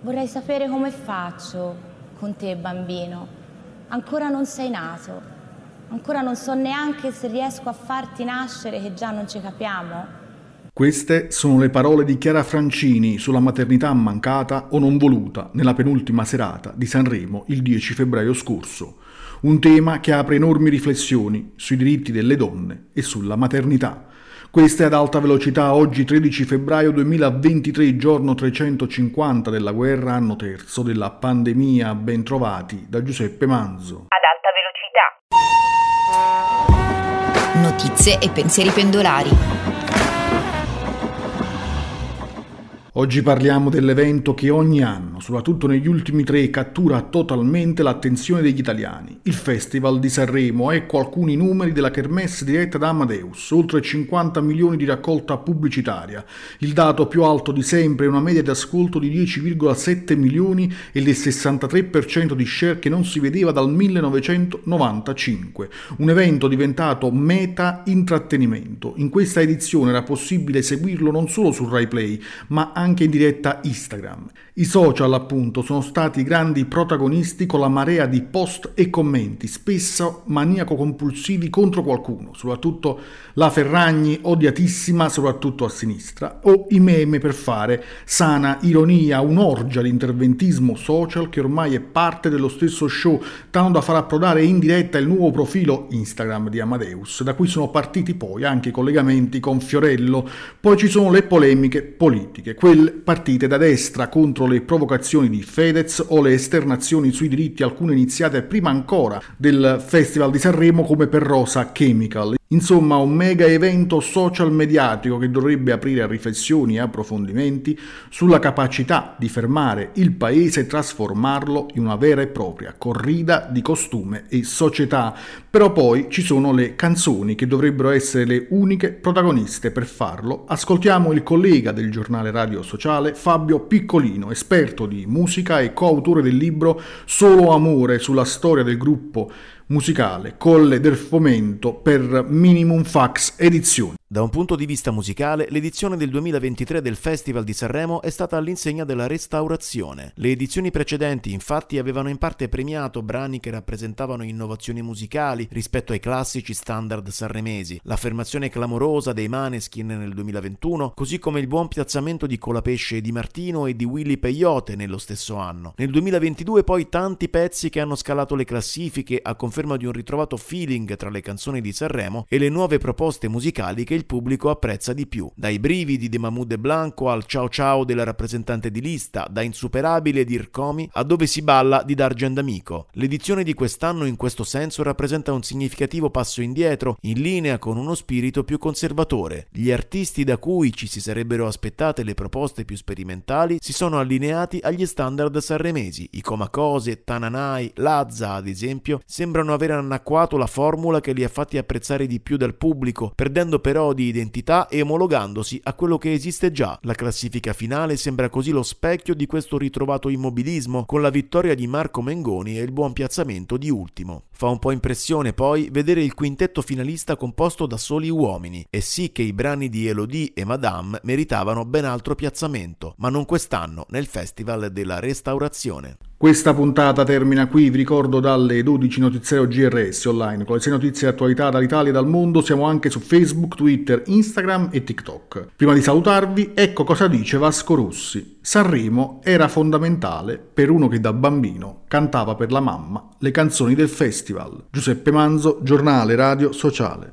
Vorrei sapere come faccio con te, bambino. Ancora non sei nato. Ancora non so neanche se riesco a farti nascere che già non ci capiamo. Queste sono le parole di Chiara Francini sulla maternità mancata o non voluta nella penultima serata di Sanremo il 10 febbraio scorso. Un tema che apre enormi riflessioni sui diritti delle donne e sulla maternità. Questa è ad alta velocità oggi 13 febbraio 2023, giorno 350 della guerra, anno terzo della pandemia. Bentrovati da Giuseppe Manzo. Ad alta velocità. Notizie e pensieri pendolari. Oggi parliamo dell'evento che ogni anno, soprattutto negli ultimi tre, cattura totalmente l'attenzione degli italiani, il Festival di Sanremo. Ecco alcuni numeri della kermesse diretta da Amadeus, oltre 50 milioni di raccolta pubblicitaria, il dato più alto di sempre, una media di ascolto di 10,7 milioni e il 63% di share che non si vedeva dal 1995. Un evento diventato meta intrattenimento. In questa edizione era possibile seguirlo non solo su Rai Play, ma anche anche in diretta Instagram. I social, appunto, sono stati grandi protagonisti con la marea di post e commenti, spesso maniaco-compulsivi contro qualcuno, soprattutto la Ferragni, odiatissima soprattutto a sinistra, o i meme per fare sana ironia, un'orgia di interventismo social che ormai è parte dello stesso show, tanto da far approdare in diretta il nuovo profilo Instagram di Amadeus, da cui sono partiti poi anche i collegamenti con Fiorello. Poi ci sono le polemiche politiche, quelle partite da destra contro le provocazioni di Fedez o le esternazioni sui diritti, alcune iniziate prima ancora del Festival di Sanremo come per Rosa Chemical. Insomma, un mega evento social mediatico che dovrebbe aprire a riflessioni e approfondimenti sulla capacità di fermare il paese e trasformarlo in una vera e propria corrida di costume e società. Però poi ci sono le canzoni che dovrebbero essere le uniche protagoniste per farlo. Ascoltiamo il collega del giornale radio sociale Fabio Piccolino, esperto di musica e coautore del libro Solo Amore sulla storia del gruppo musicale Colle del Fomento per Minimum Fax Edizioni. Da un punto di vista musicale, l'edizione del 2023 del Festival di Sanremo è stata all'insegna della restaurazione. Le edizioni precedenti, infatti, avevano in parte premiato brani che rappresentavano innovazioni musicali rispetto ai classici standard sanremesi, l'affermazione clamorosa dei Maneskin nel 2021, così come il buon piazzamento di Colapesce Di Martino e di Willy Peyote nello stesso anno. Nel 2022 poi tanti pezzi che hanno scalato le classifiche a conferma di un ritrovato feeling tra le canzoni di Sanremo e le nuove proposte musicali che il pubblico apprezza di più, dai brividi di Mahmoud e Blanco al ciao ciao della rappresentante di lista, da Insuperabile di Ircomi a Dove si balla di Dargen Amico. L'edizione di quest'anno in questo senso rappresenta un significativo passo indietro, in linea con uno spirito più conservatore. Gli artisti da cui ci si sarebbero aspettate le proposte più sperimentali si sono allineati agli standard sanremesi. I Comacose, Tananai, Lazza, ad esempio, sembrano aver annacquato la formula che li ha fatti apprezzare di più dal pubblico, perdendo però di identità e omologandosi a quello che esiste già. La classifica finale sembra così lo specchio di questo ritrovato immobilismo, con la vittoria di Marco Mengoni e il buon piazzamento di ultimo. Fa un po' impressione poi vedere il quintetto finalista composto da soli uomini, e sì che i brani di Elodie e Madame meritavano ben altro piazzamento, ma non quest'anno nel Festival della Restaurazione. Questa puntata termina qui, vi ricordo dalle 12 notiziario GRS online, con le 6 notizie di attualità dall'Italia e dal mondo, siamo anche su Facebook, Twitter, Instagram e TikTok. Prima di salutarvi, ecco cosa dice Vasco Rossi. Sanremo era fondamentale per uno che da bambino cantava per la mamma le canzoni del festival. Giuseppe Manzo, giornale radio sociale.